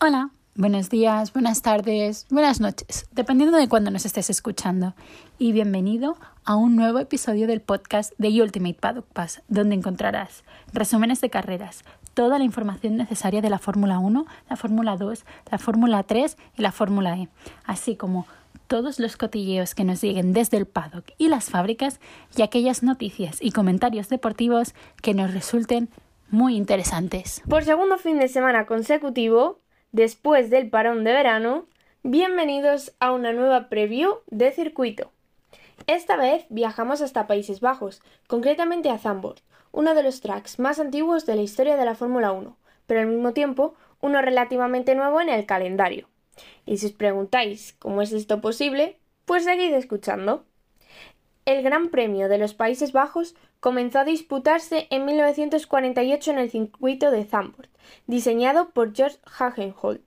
Hola, buenos días, buenas tardes, buenas noches, dependiendo de cuándo nos estés escuchando. Y bienvenido a un nuevo episodio del podcast de Ultimate Paddock Pass, donde encontrarás resúmenes de carreras, toda la información necesaria de la Fórmula 1, la Fórmula 2, la Fórmula 3 y la Fórmula E, así como todos los cotilleos que nos lleguen desde el paddock y las fábricas y aquellas noticias y comentarios deportivos que nos resulten muy interesantes. Por segundo fin de semana consecutivo, después del parón de verano, bienvenidos a una nueva preview de circuito. Esta vez viajamos hasta Países Bajos, concretamente a Zandvoort, uno de los tracks más antiguos de la historia de la Fórmula 1, pero al mismo tiempo uno relativamente nuevo en el calendario. Y si os preguntáis cómo es esto posible, pues seguid escuchando. El Gran Premio de los Países Bajos comenzó a disputarse en 1948 en el circuito de Zandvoort, diseñado por George Hagenholt,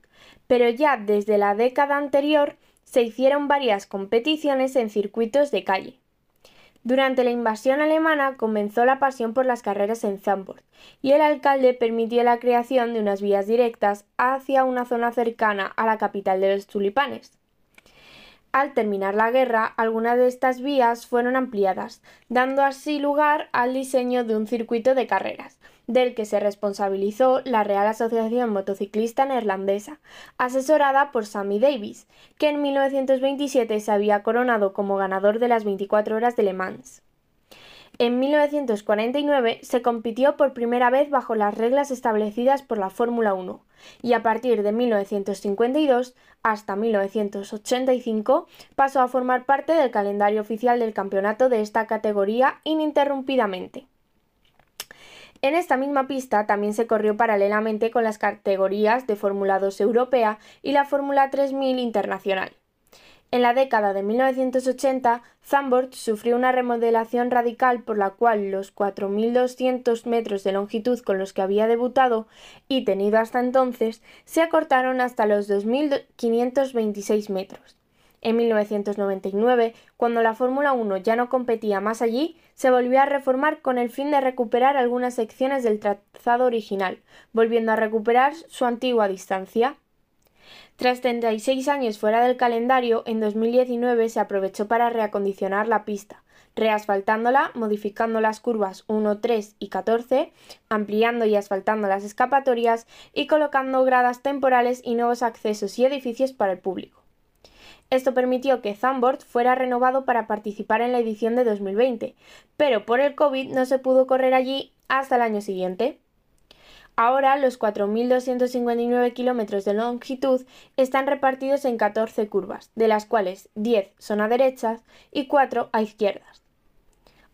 pero ya desde la década anterior se hicieron varias competiciones en circuitos de calle. Durante la invasión alemana comenzó la pasión por las carreras en Zandvoort y el alcalde permitió la creación de unas vías directas hacia una zona cercana a la capital de los tulipanes. Al terminar la guerra, algunas de estas vías fueron ampliadas, dando así lugar al diseño de un circuito de carreras, del que se responsabilizó la Real Asociación Motociclista Neerlandesa, asesorada por Sammy Davis, que en 1927 se había coronado como ganador de las 24 horas de Le Mans. En 1949 se compitió por primera vez bajo las reglas establecidas por la Fórmula 1 y a partir de 1952 hasta 1985 pasó a formar parte del calendario oficial del campeonato de esta categoría ininterrumpidamente. En esta misma pista también se corrió paralelamente con las categorías de Fórmula 2 europea y la Fórmula 3000 internacional. En la década de 1980, Zandvoort sufrió una remodelación radical por la cual los 4.200 metros de longitud con los que había debutado y tenido hasta entonces se acortaron hasta los 2.526 metros. En 1999, cuando la Fórmula 1 ya no competía más allí, se volvió a reformar con el fin de recuperar algunas secciones del trazado original, volviendo a recuperar su antigua distancia. Tras 36 años fuera del calendario, en 2019 se aprovechó para reacondicionar la pista, reasfaltándola, modificando las curvas 1, 3 y 14, ampliando y asfaltando las escapatorias y colocando gradas temporales y nuevos accesos y edificios para el público. Esto permitió que Zandvoort fuera renovado para participar en la edición de 2020, pero por el COVID no se pudo correr allí hasta el año siguiente. Ahora los 4.259 kilómetros de longitud están repartidos en 14 curvas, de las cuales 10 son a derechas y 4 a izquierdas.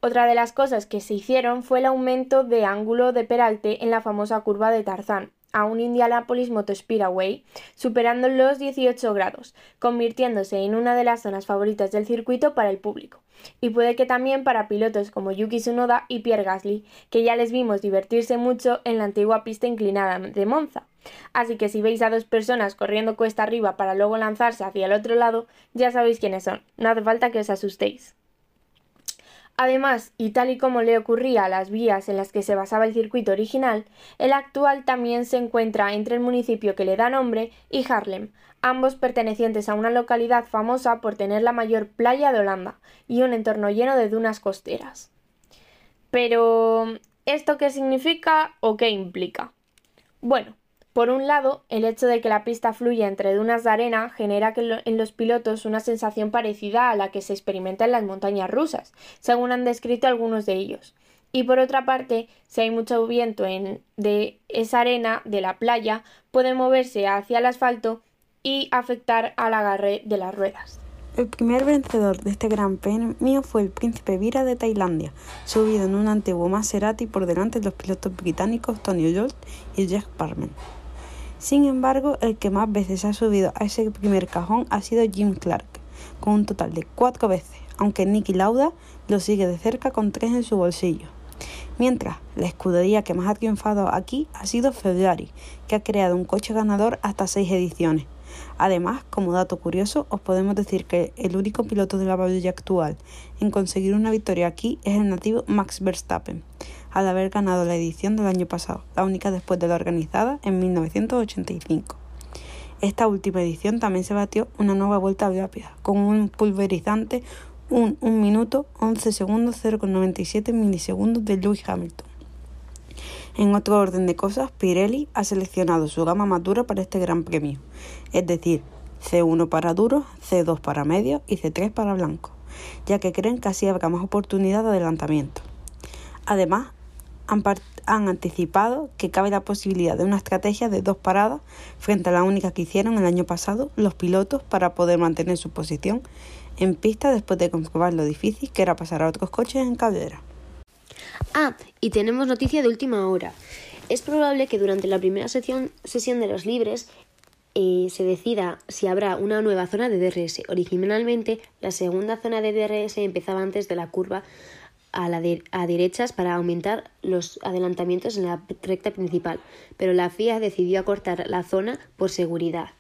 Otra de las cosas que se hicieron fue el aumento de ángulo de peralte en la famosa curva de Tarzán, a un Indianapolis Motor Speedway, superando los 18 grados, convirtiéndose en una de las zonas favoritas del circuito para el público. Y puede que también para pilotos como Yuki Tsunoda y Pierre Gasly, que ya les vimos divertirse mucho en la antigua pista inclinada de Monza. Así que si veis a dos personas corriendo cuesta arriba para luego lanzarse hacia el otro lado, ya sabéis quiénes son. No hace falta que os asustéis. Además, y tal y como le ocurría a las vías en las que se basaba el circuito original, el actual también se encuentra entre el municipio que le da nombre y Haarlem, ambos pertenecientes a una localidad famosa por tener la mayor playa de Holanda y un entorno lleno de dunas costeras. Pero, ¿esto qué significa o qué implica? Bueno, por un lado, el hecho de que la pista fluya entre dunas de arena genera en los pilotos una sensación parecida a la que se experimenta en las montañas rusas, según han descrito algunos de ellos. Y por otra parte, si hay mucho viento en, de esa arena de la playa, puede moverse hacia el asfalto y afectar al agarre de las ruedas. El primer vencedor de este Gran Premio fue el príncipe Vira de Tailandia, subido en un antiguo Maserati por delante de los pilotos británicos Tony Jolt y Jack Parman. Sin embargo, el que más veces ha subido a ese primer cajón ha sido Jim Clark, con un total de cuatro veces, aunque Nicky Lauda lo sigue de cerca con tres en su bolsillo. Mientras, la escudería que más ha triunfado aquí ha sido Ferrari, que ha creado un coche ganador hasta seis ediciones. Además, como dato curioso, os podemos decir que el único piloto de la parrilla actual en conseguir una victoria aquí es el nativo Max Verstappen, al haber ganado la edición del año pasado, la única después de la organizada en 1985. Esta última edición también se batió una nueva vuelta rápida, con un pulverizante un 1 minuto 11 segundos 0,97 milisegundos de Lewis Hamilton. En otro orden de cosas, Pirelli ha seleccionado su gama más dura para este Gran Premio, es decir, C1 para duros, C2 para medios y C3 para blancos, ya que creen que así habrá más oportunidad de adelantamiento. Además, han, han, anticipado que cabe la posibilidad de una estrategia de dos paradas frente a la única que hicieron el año pasado los pilotos para poder mantener su posición en pista después de comprobar lo difícil que era pasar a otros coches en carrera. Ah, y tenemos noticia de última hora. Es probable que durante la primera sesión, sesión de los libres eh, se decida si habrá una nueva zona de DRS. Originalmente, la segunda zona de DRS empezaba antes de la curva a, derechas para aumentar los adelantamientos en la recta principal, pero la FIA decidió acortar la zona por seguridad.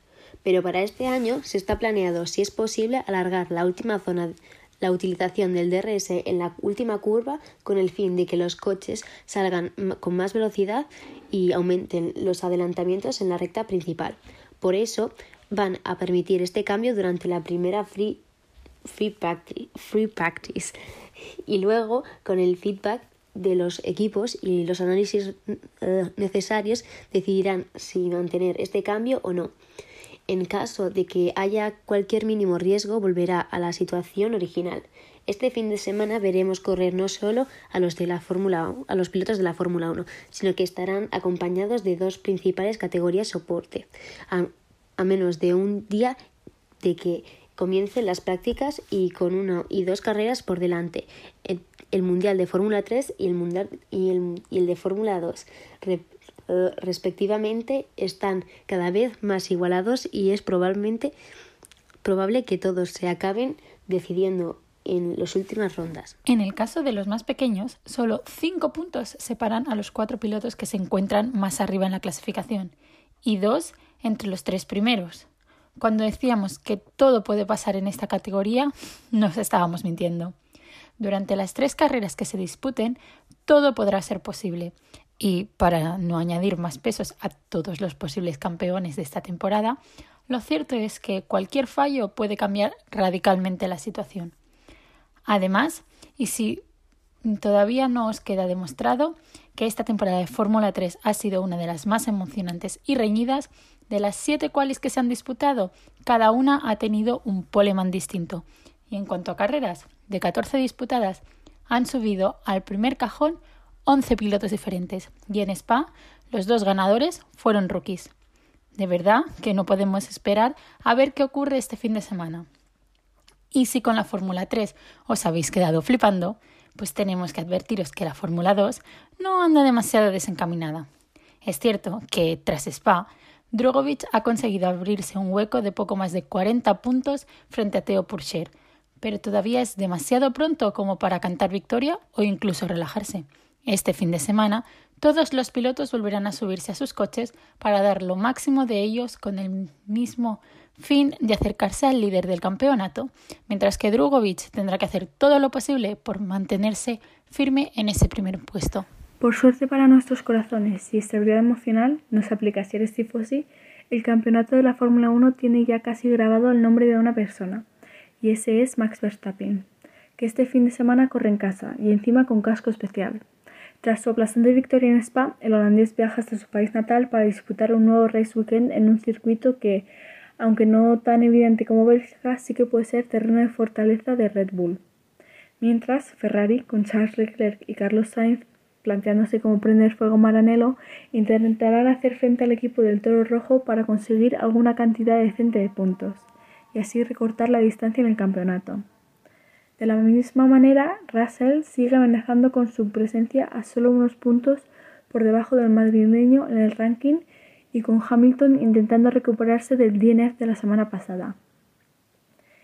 Pero para este año se está planeado, si es posible, alargar la última zona la utilización del DRS en la última curva con el fin de que los coches salgan con más velocidad y aumenten los adelantamientos en la recta principal. Por eso van a permitir este cambio durante la primera free, free, practice, y luego con el feedback de los equipos y los análisis eh, necesarios decidirán si mantener este cambio o no. En caso de que haya cualquier mínimo riesgo, volverá a la situación original. Este fin de semana veremos correr no solo a los de la Fórmula a los pilotos de la Fórmula 1, sino que estarán acompañados de dos principales categorías soporte, a, menos de un día de que comiencen las prácticas y con una y dos carreras por delante, el, Mundial de Fórmula 3 y el, mundial, y el, y el de Fórmula 2. Eh, respectivamente están cada vez más igualados y es probablemente probable que todos se acaben decidiendo en las últimas rondas. En el caso de los más pequeños, solo cinco puntos separan a los cuatro pilotos que se encuentran más arriba en la clasificación y dos entre los tres primeros. Cuando decíamos que todo puede pasar en esta categoría, nos estábamos mintiendo. Durante las tres carreras que se disputen, todo podrá ser posible. Y para no añadir más pesos a todos los posibles campeones de esta temporada, lo cierto es que cualquier fallo puede cambiar radicalmente la situación. Además, y si todavía no os queda demostrado que esta temporada de Fórmula 3 ha sido una de las más emocionantes y reñidas, de las siete cuales que se han disputado, cada una ha tenido un poleman distinto. Y en cuanto a carreras, de 14 disputadas, han subido al primer cajón 11 pilotos diferentes y en Spa los dos ganadores fueron rookies. De verdad que no podemos esperar a ver qué ocurre este fin de semana. Y si con la Fórmula 3 os habéis quedado flipando, pues tenemos que advertiros que la Fórmula 2 no anda demasiado desencaminada. Es cierto que tras Spa, Drogovic ha conseguido abrirse un hueco de poco más de 40 puntos frente a Theo Pourchaire, pero todavía es demasiado pronto como para cantar victoria o incluso relajarse. Este fin de semana, todos los pilotos volverán a subirse a sus coches para dar lo máximo de ellos con el mismo fin de acercarse al líder del campeonato, mientras que Drugovic tendrá que hacer todo lo posible por mantenerse firme en ese primer puesto. Por suerte para nuestros corazones y estabilidad emocional, nos aplica si eres tifosi, el campeonato de la Fórmula 1 tiene ya casi grabado el nombre de una persona, y ese es Max Verstappen, que este fin de semana corre en casa y encima con casco especial. Tras su aplastante victoria en Spa, el holandés viaja hasta su país natal para disputar un nuevo race weekend en un circuito que, aunque no tan evidente como Bélgica, sí que puede ser terreno de fortaleza de Red Bull. Mientras, Ferrari, con Charles Leclerc y Carlos Sainz planteándose como prender fuego Maranello, intentarán hacer frente al equipo del Toro Rojo para conseguir alguna cantidad decente de puntos y así recortar la distancia en el campeonato. De la misma manera, Russell sigue amenazando con su presencia a solo unos puntos por debajo del madrileño en el ranking y con Hamilton intentando recuperarse del DNF de la semana pasada.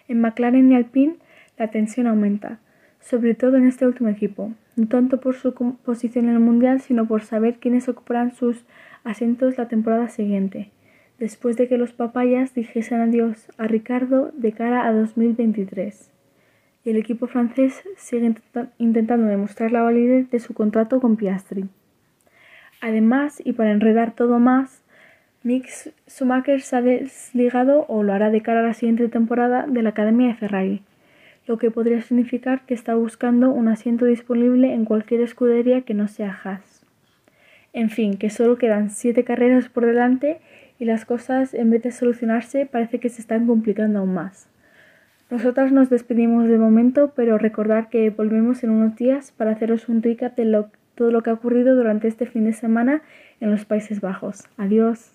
En McLaren y Alpine la tensión aumenta, sobre todo en este último equipo, no tanto por su posición en el Mundial, sino por saber quiénes ocuparán sus asientos la temporada siguiente, después de que los papayas dijesen adiós a Ricardo de cara a 2023 y el equipo francés sigue intentando demostrar la validez de su contrato con Piastri. Además, y para enredar todo más, Mick Schumacher se ha desligado o lo hará de cara a la siguiente temporada de la Academia de Ferrari, lo que podría significar que está buscando un asiento disponible en cualquier escudería que no sea Haas. En fin, que solo quedan siete carreras por delante y las cosas, en vez de solucionarse, parece que se están complicando aún más. Nosotras nos despedimos de momento, pero recordad que volvemos en unos días para haceros un recap de todo lo que ha ocurrido durante este fin de semana en los Países Bajos. Adiós.